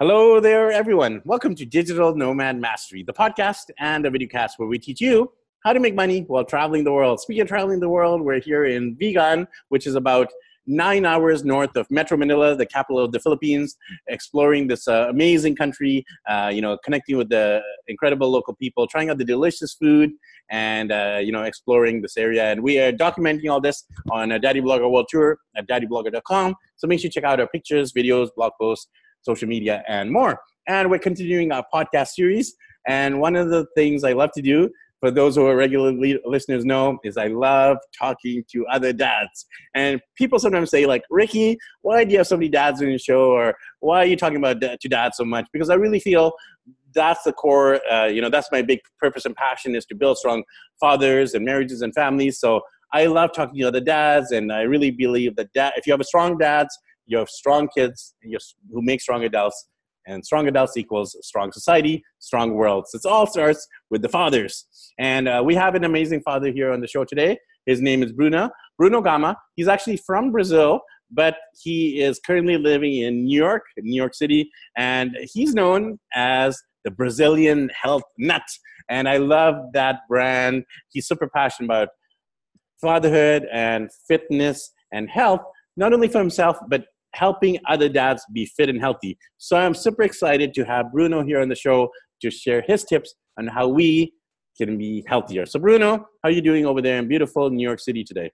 Hello there, everyone. Welcome to Digital Nomad Mastery, the podcast and a videocast where we teach you how to make money while traveling the world. Speaking of traveling the world, we're here in Vigan, which is about nine hours north of Metro Manila, the capital of the Philippines, exploring this uh, amazing country, uh, you know, connecting with the incredible local people, trying out the delicious food, and, uh, you know, exploring this area. And we are documenting all this on a Daddy Blogger World Tour at daddyblogger.com. So make sure you check out our pictures, videos, blog posts, social media, and more. And we're continuing our podcast series. And one of the things I love to do, for those who are regular listeners know, is I love talking to other dads. And people sometimes say, like, Ricky, why do you have so many dads on your show? Or why are you talking about to dads so much? Because I really feel that's the core, uh, you know, that's my big purpose and passion is to build strong fathers and marriages and families. So I love talking to other dads, and I really believe that dad, if you have a strong dads, you have strong kids who make strong adults, and strong adults equals strong society, strong worlds. So it all starts with the fathers. And uh, we have an amazing father here on the show today. His name is Bruno. Bruno Gama. He's actually from Brazil, but he is currently living in New York, New York City, and he's known as the Brazilian health nut. And I love that brand. He's super passionate about fatherhood and fitness and health, not only for himself, but helping other dads be fit and healthy. So I'm super excited to have Bruno here on the show to share his tips on how we can be healthier. So Bruno, how are you doing over there in beautiful New York City today?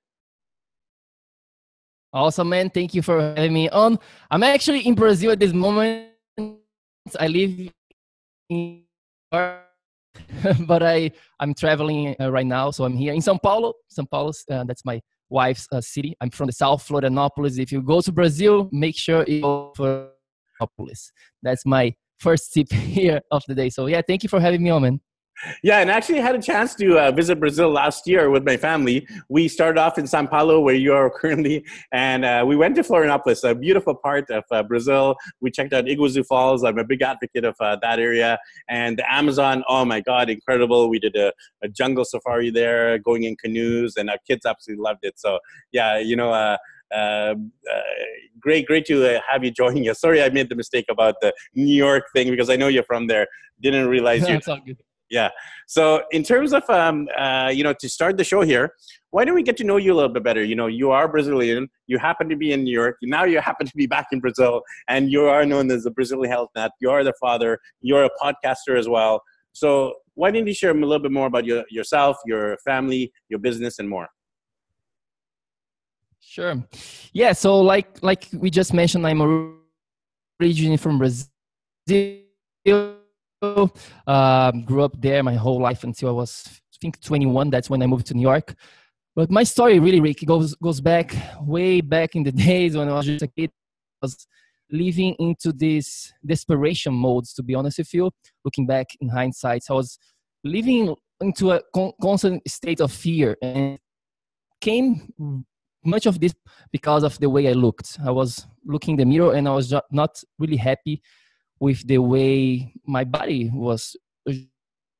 Awesome, man. Thank you for having me on. I'm actually in Brazil at this moment. I live in but I I'm traveling uh, right now, so I'm here in São Paulo. São Paulo, uh, that's my wife's uh, city. I'm from the South Florianopolis. If you go to Brazil, make sure you go for Florianopolis. That's my first tip here of the day. So yeah, thank you for having me on, man. Yeah, and actually had a chance to uh, visit Brazil last year with my family. We started off in Sao Paulo, where you are currently, and uh, we went to Florianopolis, a beautiful part of uh, Brazil. We checked out Iguazu Falls. I'm a big advocate of uh, that area. And the Amazon, oh my God, incredible. We did a, a, jungle safari there, going in canoes, and our kids absolutely loved it. So, yeah, you know, uh, uh, uh, great, great to uh, have you joining us. Sorry, I made the mistake about the New York thing because I know you're from there. Didn't realize you yeah. So in terms of um, uh, you know to start the show here, why don't we get to know you a little bit better? You know, you are Brazilian. You happen to be in New York. Now you happen to be back in Brazil, and you are known as the Brazilian Health Nut. You are the father. You're a podcaster as well. So why don't you share a little bit more about your, yourself, your family, your business, and more? Sure. Yeah. So like like we just mentioned, I'm originally from Brazil uh, grew up there my whole life until I was, I think, 21. That's when I moved to New York. But my story really, Rick, goes goes back way back in the days when I was just a kid. I was living into this desperation modes. To be honest with you, looking back in hindsight, I was living into a con- constant state of fear and came much of this because of the way I looked. I was looking in the mirror and I was not really happy with the way my body was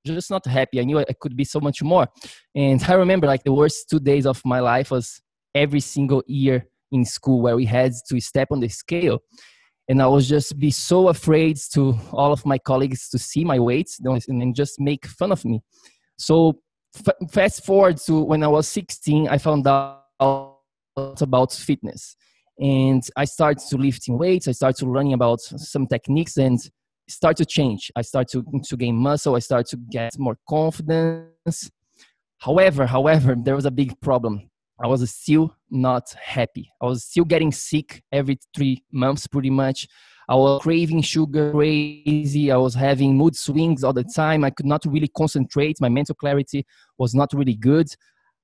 just not happy. I knew I could be so much more. And I remember like the worst two days of my life was every single year in school where we had to step on the scale. And I was just be so afraid to all of my colleagues to see my weight and just make fun of me. So fast forward to when I was 16, I found out about fitness and i started to lifting weights. I started to learning about some techniques and start to change. I start to, to gain muscle. I start to get more confidence. However however there was a big problem. I was still not happy. I was still getting sick every three months pretty much. I was craving sugar crazy. I was having mood swings all the time. I could not really concentrate. My mental clarity was not really good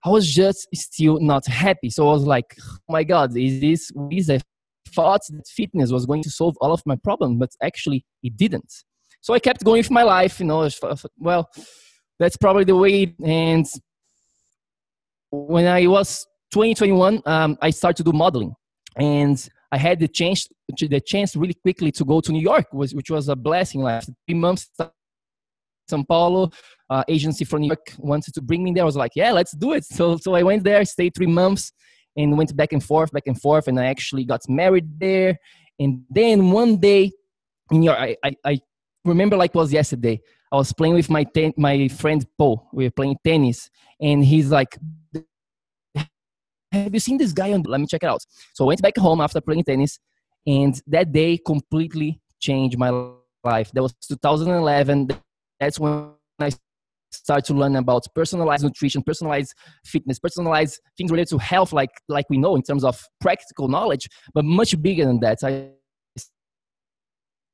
I was just still not happy. So I was like, oh my God, is this, is a thought that fitness was going to solve all of my problems, but actually it didn't. So I kept going with my life, you know, well, that's probably the way. And when I was 2021, um, I started to do modeling. And I had the chance, the chance really quickly to go to New York, which was a blessing. Like three months São Paulo uh, agency from New York wanted to bring me there. I was like, yeah, let's do it. So, so I went there, stayed three months, and went back and forth, back and forth, and I actually got married there. And then one day, in your, I, I, I remember like was yesterday. I was playing with my ten, my friend Paul. We were playing tennis, and he's like, "Have you seen this guy on? Let me check it out." So I went back home after playing tennis, and that day completely changed my life. That was 2011. That's when I started to learn about personalized nutrition, personalized fitness, personalized things related to health, like like we know in terms of practical knowledge, but much bigger than that. I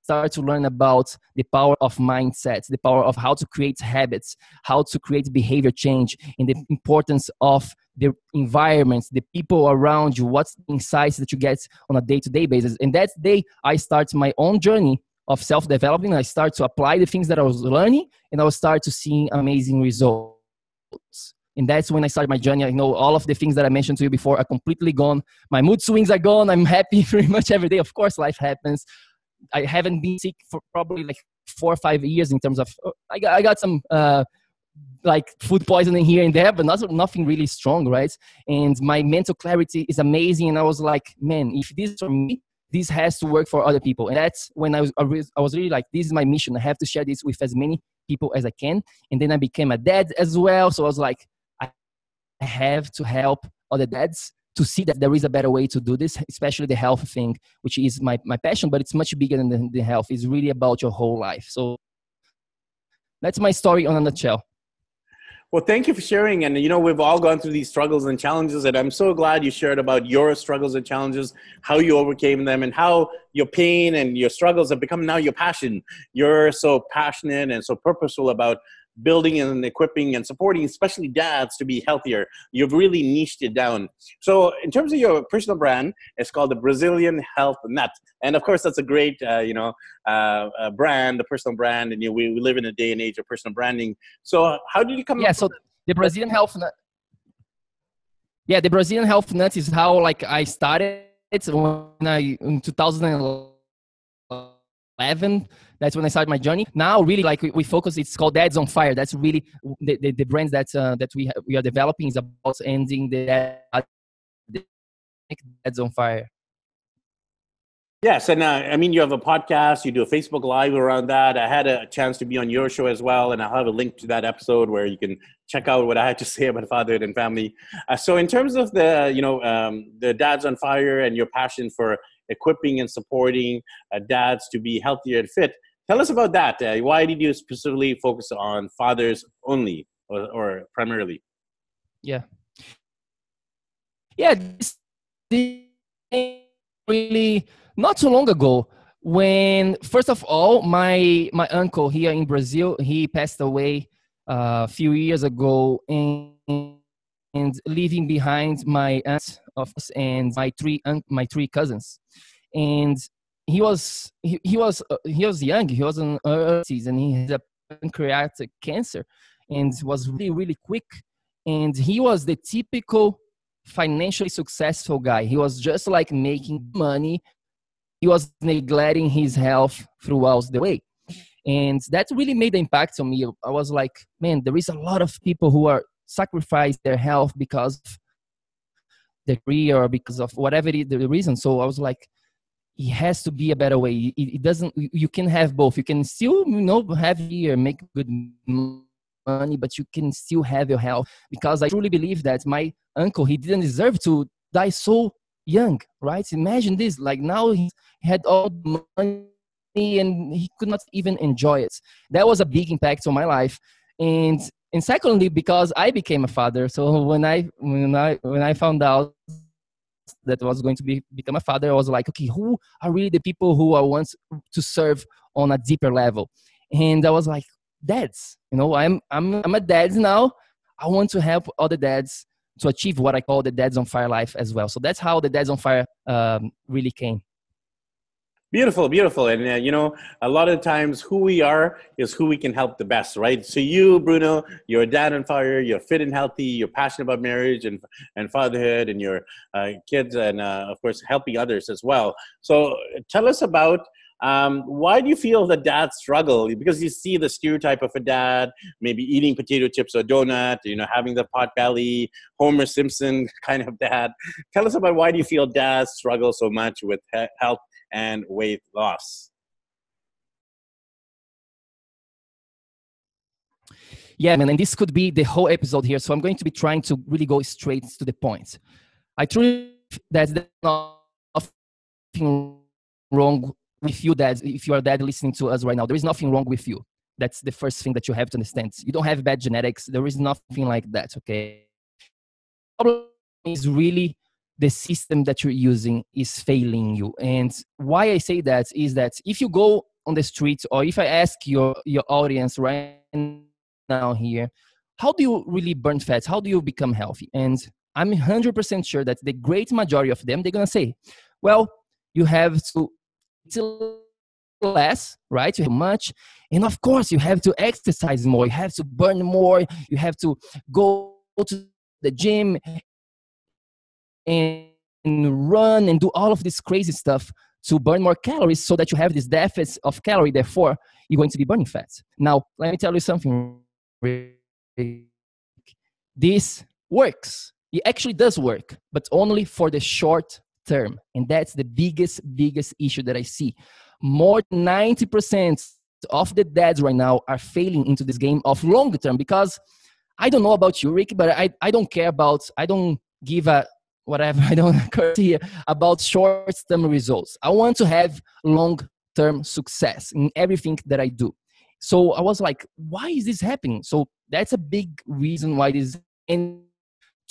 start to learn about the power of mindset, the power of how to create habits, how to create behavior change, and the importance of the environment, the people around you, what's the insights that you get on a day-to-day basis. And that day, I start my own journey of self-development. I start to apply the things that I was learning, and I will start to see amazing results. And that's when I started my journey. I know all of the things that I mentioned to you before are completely gone. My mood swings are gone. I'm happy pretty much every day. Of course, life happens. I haven't been sick for probably like four or five years in terms of uh, I got, I got some uh, like food poisoning here and there, but not, nothing really strong, right? And my mental clarity is amazing. And I was like, man, if this is for me, this has to work for other people. And that's when I was, I was really like, this is my mission. I have to share this with as many people as I can. And then I became a dad as well. So I was like, I have to help other dads to see that there is a better way to do this, especially the health thing, which is my, my passion, but it's much bigger than the, the health. It's really about your whole life. So that's my story on a nutshell. Well, thank you for sharing. And, you know, we've all gone through these struggles and challenges. And I'm so glad you shared about your struggles and challenges, how you overcame them, and how your pain and your struggles have become now your passion. You're so passionate and so purposeful about building and equipping and supporting, especially dads, to be healthier. You've really niched it down. So, in terms of your personal brand, it's called the Brazilian Health Nut, and of course, that's a great, uh, you know, uh, uh, brand, the personal brand, and you know, we, we live in a day and age of personal branding. So, how did you come? Yeah, so the Brazilian Health Nut. Yeah, the Brazilian Health Nut is how like I started when I in 2011 that's when I started my journey. Now, really, like we, we focus, it's called Dads on Fire. That's really the, the, the brands that uh, that we we are developing is about ending the Dads on Fire. Yes, and uh, I mean, you have a podcast, you do a Facebook Live around that. I had a chance to be on your show as well, and I'll have a link to that episode where you can check out what I had to say about fatherhood and family. Uh, so, in terms of the, you know, um, the Dads on Fire and your passion for equipping and supporting uh, dads to be healthier and fit, Tell us about that. Uh, why did you specifically focus on fathers only or, or primarily? Yeah. Yeah, this, really not so long ago when first of all my my uncle here in Brazil he passed away uh, a few years ago and, and leaving behind my aunt of and my three my three cousins and he was he, he was uh, he was young. He was in early and he had a pancreatic cancer, and was really really quick. And he was the typical financially successful guy. He was just like making money. He was neglecting his health throughout the way. And that really made the impact on me. I was like, man, there is a lot of people who are sacrifice their health because of their career or because of whatever the reason. So I was like, it has to be a better way. It, it, doesn't. You can have both. You can still, you know, have here make good money, but you can still have your health. Because I truly believe that my uncle he didn't deserve to die so young, right? Imagine this. Like now he had all the money and he could not even enjoy it. That was a big impact on my life. And and secondly, because I became a father. So when I when I when I found out that was going to be become a father, I was like, okay, who are really the people who I want to serve on a deeper level? And I was like, dads. You know, I'm I'm I'm a dad now. I want to help other dads to achieve what I call the Dads on Fire life as well. So that's how the Dads on Fire um, really came. Beautiful, beautiful. And, uh, you know, a lot of times who we are is who we can help the best, right? So, you, Bruno, you're a dad on fire, you're fit and healthy, you're passionate about marriage and, and fatherhood and your uh, kids, and, uh, of course, helping others as well. So, tell us about um, why do you feel that dads struggle? Because you see the stereotype of a dad, maybe eating potato chips or donut, you know, having the pot belly, Homer Simpson kind of dad. Tell us about why do you feel dads struggle so much with health and weight loss. Yeah, man, and this could be the whole episode here. So I'm going to be trying to really go straight to the point. I truly that there's nothing wrong with you, Dad. If you are Dad listening to us right now, there is nothing wrong with you. That's the first thing that you have to understand. You don't have bad genetics. There is nothing like that. Okay. Problem is really the system that you're using is failing you. And why I say that is that if you go on the street or if I ask your your audience right now here, how do you really burn fat? How do you become healthy? And I'm 100% sure that the great majority of them they're gonna say, well, you have to eat less, right? You have much, and of course you have to exercise more. You have to burn more. You have to go to the gym and run and do all of this crazy stuff to burn more calories so that you have this deficit of calorie therefore you're going to be burning fat now let me tell you something this works. It actually does work but only for the short term and that's the biggest biggest issue that i see. More than 90% of the dads right now are failing into this game of long term because i don't know about you rick but i, I don't care about i don't give a whatever i don't care about short term results. I want to have long term success in everything that i do. So i was like why is this happening? So that's a big reason why this and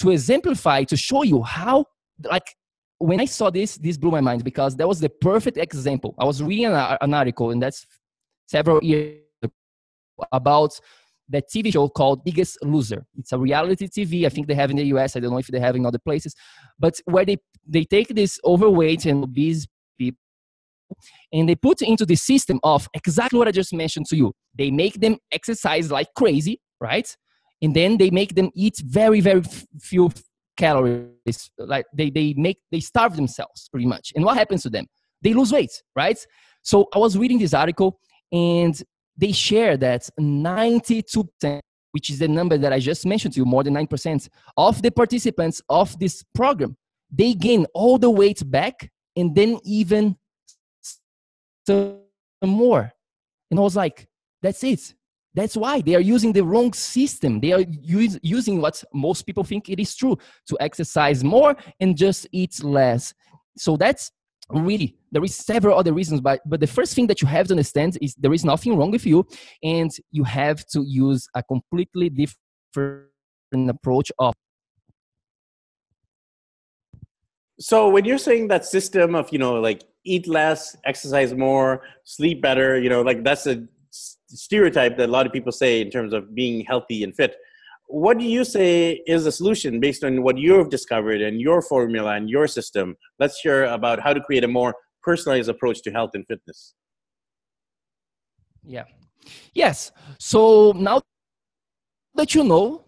to exemplify to show you how like when i saw this this blew my mind because that was the perfect example. I was reading an, an article and that's several years about that TV show called Biggest Loser. It's a reality TV. I think they have in the US. I don't know if they have in other places, but where they they take this overweight and obese people and they put into the system of exactly what I just mentioned to you. They make them exercise like crazy, right? And then they make them eat very very few calories. Like they they make they starve themselves pretty much. And what happens to them? They lose weight, right? So I was reading this article and they share that 92%, which is the number that I just mentioned to you, more than 9% of the participants of this program, they gain all the weight back and then even some more. And I was like, that's it. That's why they are using the wrong system. They are use, using what most people think it is true to exercise more and just eat less. So that's really there is several other reasons but but the first thing that you have to understand is there is nothing wrong with you and you have to use a completely different approach of so when you're saying that system of you know like eat less exercise more sleep better you know like that's a stereotype that a lot of people say in terms of being healthy and fit what do you say is the solution based on what you've discovered and your formula and your system? Let's hear about how to create a more personalized approach to health and fitness. Yeah. Yes. So now that you know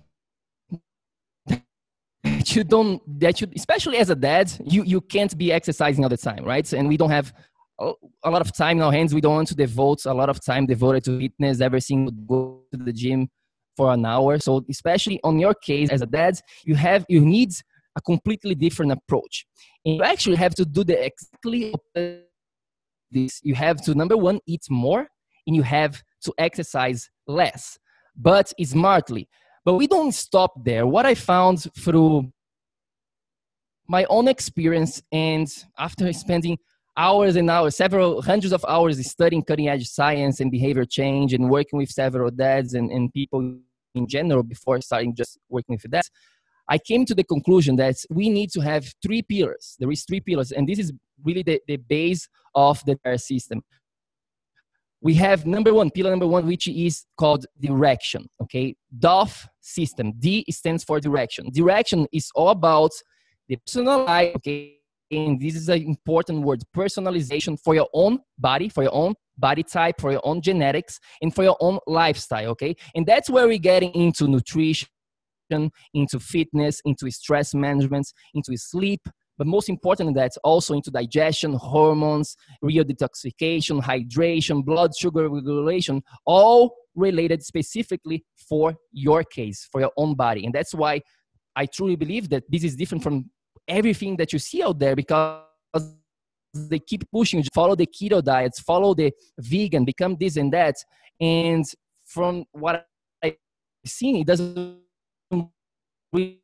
that you don't that you especially as a dad you you can't be exercising all the time right and we don't have a lot of time in our hands we don't want to devote a lot of time devoted to fitness every single go to the gym for an hour. So especially on your case as a dad, you have you need a completely different approach. And you actually have to do the exactly this. You have to number one eat more, and you have to exercise less, but smartly. But we don't stop there. What I found through my own experience and after spending hours and hours, several hundreds of hours studying cutting edge science and behavior change and working with several dads and, and people in general before starting just working with that i came to the conclusion that we need to have three pillars. There is three pillars and this is really the, the base of the entire system. We have number one pillar number one which is called direction okay? DOF system. D stands for direction. Direction is all about the personalized okay? And this is an important word personalization for your own body for your own body type, for your own genetics, and for your own lifestyle, okay? And that's where we're getting into nutrition, into fitness, into stress management, into sleep, but most important that's also into digestion, hormones, real detoxification, hydration, blood sugar regulation, all related specifically for your case, for your own body. And that's why I truly believe that this is different from everything that you see out there because they keep pushing follow the keto diets follow the vegan become this and that. And from what i've seen it doesn't really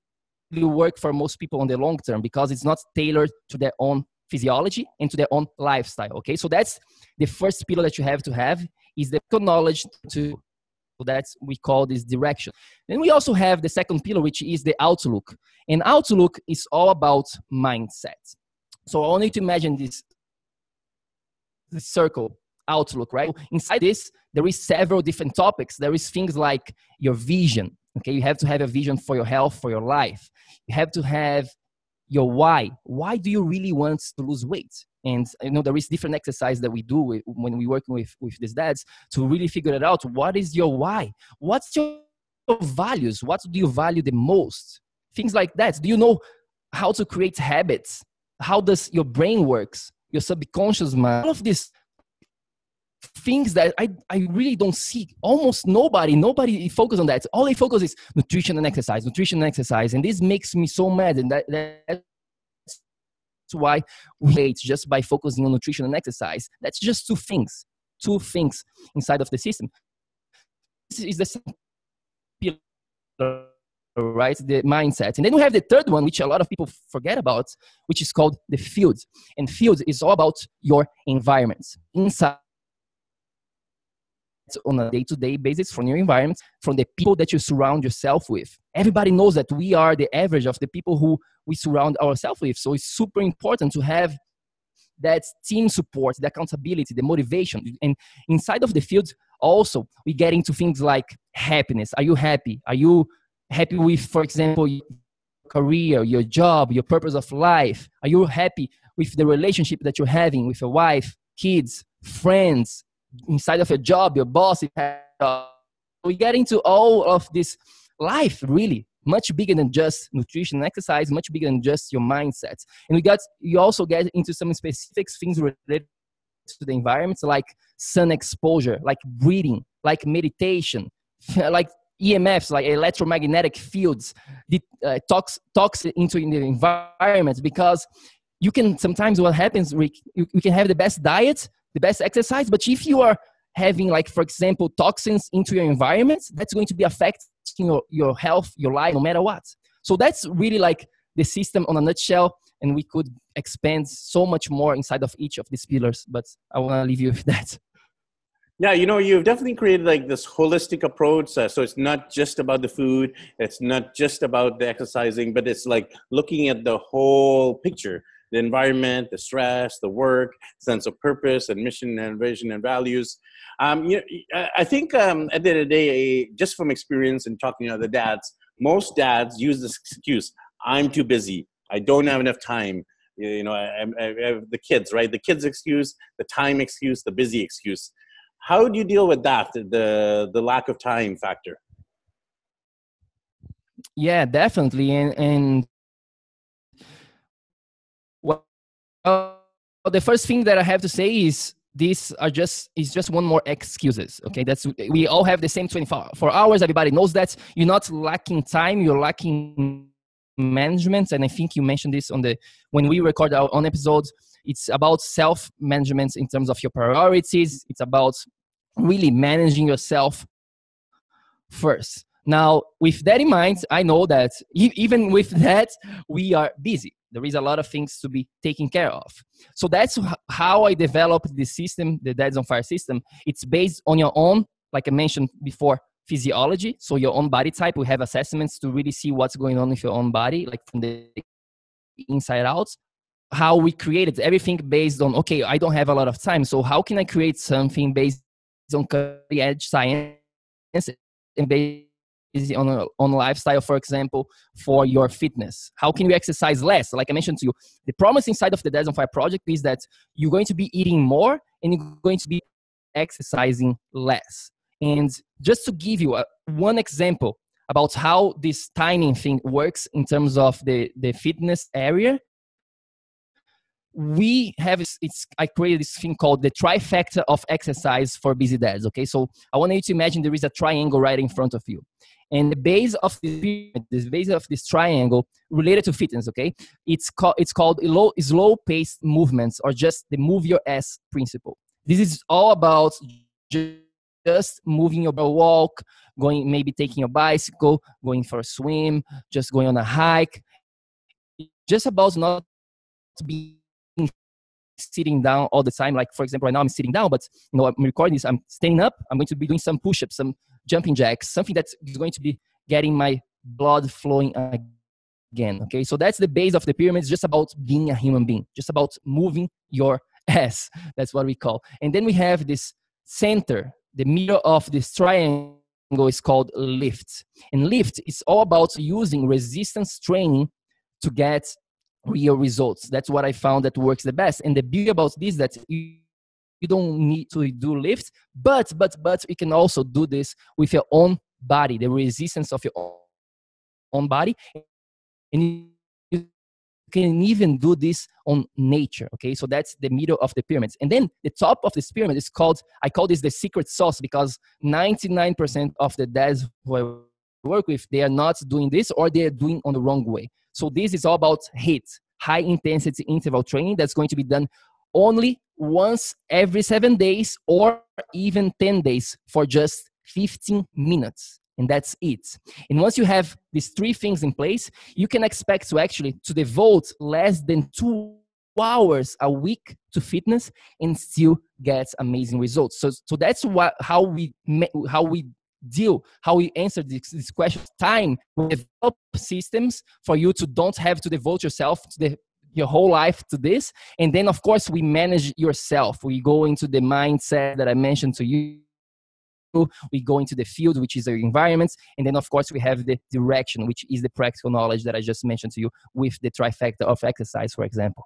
work for most people on the long term because it's not tailored to their own physiology and to their own lifestyle okay? So that's the first pillar that you have to have is the knowledge to that's we call this direction. Then we also have the second pillar which is the outlook. And outlook is all about mindset so i want you to imagine this, this circle outlook right? Inside this there is several different topics. There is things like your vision okay? You have to have a vision for your health for your life. You have to have your why. Why do you really want to lose weight? And you know there is different exercise that we do when we working with with these dads to really figure it out. What is your why? What's your values? What do you value the most? Things like that. Do you know how to create habits how does your brain works your subconscious mind all of these things that I, I really don't see. Almost nobody nobody focus on that. All they focus is nutrition and exercise nutrition and exercise. And this makes me so mad. And that, that's why we hate just by focusing on nutrition and exercise. That's just two things two things inside of the system. This is the right? The mindset. And then we have the third one which a lot of people forget about which is called the field. And field is all about your environment. Inside on a day-to-day basis from your environment from the people that you surround yourself with. Everybody knows that we are the average of the people who we surround ourselves with. So it's super important to have that team support the accountability the motivation. And inside of the field also we get into things like happiness. Are you happy? Are you happy with for example your career your job your purpose of life are you happy with the relationship that you're having with your wife kids friends inside of your job, your boss, we get into all of this life really much bigger than just nutrition and exercise, much bigger than just your mindset. And we got you also get into some specific things related to the environment, like sun exposure, like breathing, like meditation, like EMFs, like electromagnetic fields, the, uh, talks into the environment because you can sometimes what happens, Rick, you, you can have the best diet, the best exercise. But if you are having, like, for example, toxins into your environment, that's going to be affecting your, your health, your life, no matter what. So that's really like the system on a nutshell. And we could expand so much more inside of each of these pillars. But I want to leave you with that. Yeah, you know, you've definitely created like this holistic approach. Uh, so it's not just about the food, it's not just about the exercising, but it's like looking at the whole picture the environment, the stress, the work, sense of purpose and mission and vision and values. Um, you know, I think um, at the end of the day, just from experience and talking to other dads, most dads use this excuse: "I'm too busy. I don't have enough time." You know, I, I, I the kids, right? The kids excuse, the time excuse, the busy excuse. How do you deal with that? The the lack of time factor. Yeah, definitely, and and well, the first thing that I have to say is these are just is just one more excuses okay that's we all have the same 24 hours everybody knows that you're not lacking time you're lacking management and i think you mentioned this on the when we record our own episodes it's about self management in terms of your priorities it's about really managing yourself first. Now with that in mind i know that even with that we are busy. There is a lot of things to be taken care of. So that's how i developed the system the dads on fire system. It's based on your own like i mentioned before physiology. So your own body type. We have assessments to really see what's going on with your own body like from the inside out. How we created everything based on okay i don't have a lot of time. So how can i create something based on cutting edge science and based on a, on lifestyle, for example, for your fitness? How can you exercise less? Like I mentioned to you, the promise inside of the on Fire project is that you're going to be eating more and you're going to be exercising less. And just to give you a, one example about how this timing thing works in terms of the, the fitness area, we have it's i created this thing called the trifecta of exercise for busy dads okay? So i want you to imagine there is a triangle right in front of you. And the base of this, the base of this triangle related to fitness okay? It's called it's called low slow paced movements or just the move your ass principle. This is all about just just moving your walk, going maybe taking a bicycle, going for a swim, just going on a hike. Just about not being sitting down all the time. Like for example, right now I'm sitting down, but you know I'm recording this. I'm standing up. I'm going to be doing some push-ups, some jumping jacks, something that is going to be getting my blood flowing again. Okay, so that's the base of the pyramid. It's just about being a human being, just about moving your ass. That's what we call. And then we have this center, the middle of this triangle is called lift. And lift is all about using resistance training to get real results. That's what I found that works the best. And the beauty about this that you, you don't need to do lift, but but but you can also do this with your own body, the resistance of your own body. And you can even do this on nature. Okay, so that's the middle of the pyramids. And then the top of this pyramid is called, I call this the secret sauce because 99% of the dads who I work with, they are not doing this or they are doing on the wrong way. So this is all about HIIT, high intensity interval training that's going to be done only once every seven days or even 10 days for just 15 minutes and that's it and once you have these three things in place you can expect to actually to devote less than two hours a week to fitness and still get amazing results so so that's what how we how we deal how we answer this, this question. Time we develop systems for you to don't have to devote yourself to the your whole life to this. And then of course we manage yourself. We go into the mindset that i mentioned to you. We go into the field which is the environments and then of course we have the direction which is the practical knowledge that i just mentioned to you with the trifecta of exercise for example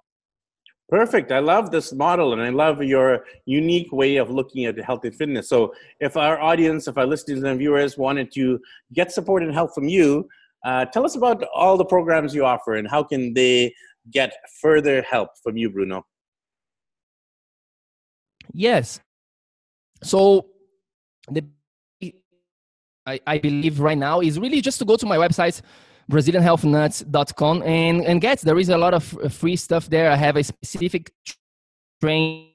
Perfect. I love this model and I love your unique way of looking at health and fitness. So, if our audience, if our listeners and viewers wanted to get support and help from you, uh, tell us about all the programs you offer and how can they get further help from you, Bruno? Yes. So, the I, I believe right now is really just to go to my website brazilianhealthnuts.com and and get there is a lot of uh, free stuff there. I have a specific training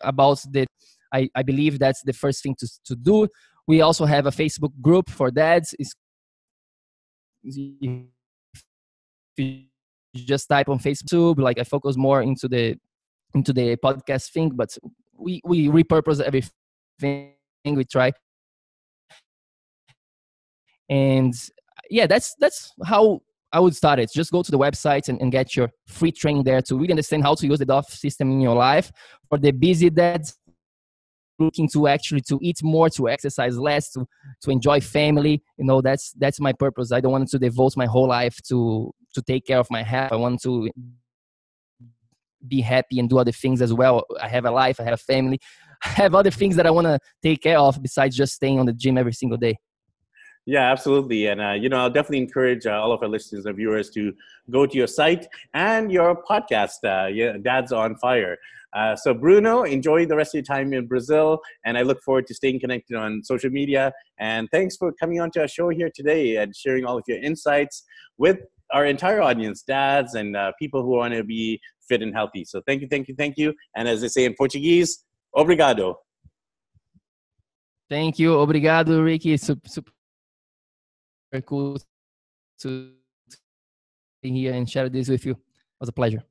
about the i, I believe that's the first thing to, to do. We also have a facebook group for dads is just type on facebook like i focus more into the into the podcast thing but we we repurpose everything we try. And yeah, that's that's how I would start it. Just go to the website and, and get your free training there to really understand how to use the DOF system in your life. For the busy dads looking to actually to eat more, to exercise less, to to enjoy family, you know, that's that's my purpose. I don't want to devote my whole life to to take care of my health. I want to be happy and do other things as well. I have a life, I have a family, I have other things that I want to take care of besides just staying on the gym every single day. Yeah, absolutely. And, uh, you know, I'll definitely encourage uh, all of our listeners and viewers to go to your site and your podcast, uh, yeah, Dad's on Fire. Uh, so, Bruno, enjoy the rest of your time in Brazil. And I look forward to staying connected on social media. And thanks for coming on to our show here today and sharing all of your insights with our entire audience, dads and uh, people who want to be fit and healthy. So, thank you, thank you, thank you. And as they say in Portuguese, obrigado. Thank you. Obrigado, Ricky. Super, very cool to be here and share this with you. It was a pleasure.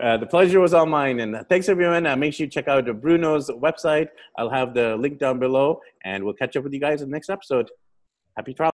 Uh, the pleasure was all mine. And thanks, everyone. Uh, make sure you check out Bruno's website. I'll have the link down below, and we'll catch up with you guys in the next episode. Happy travel.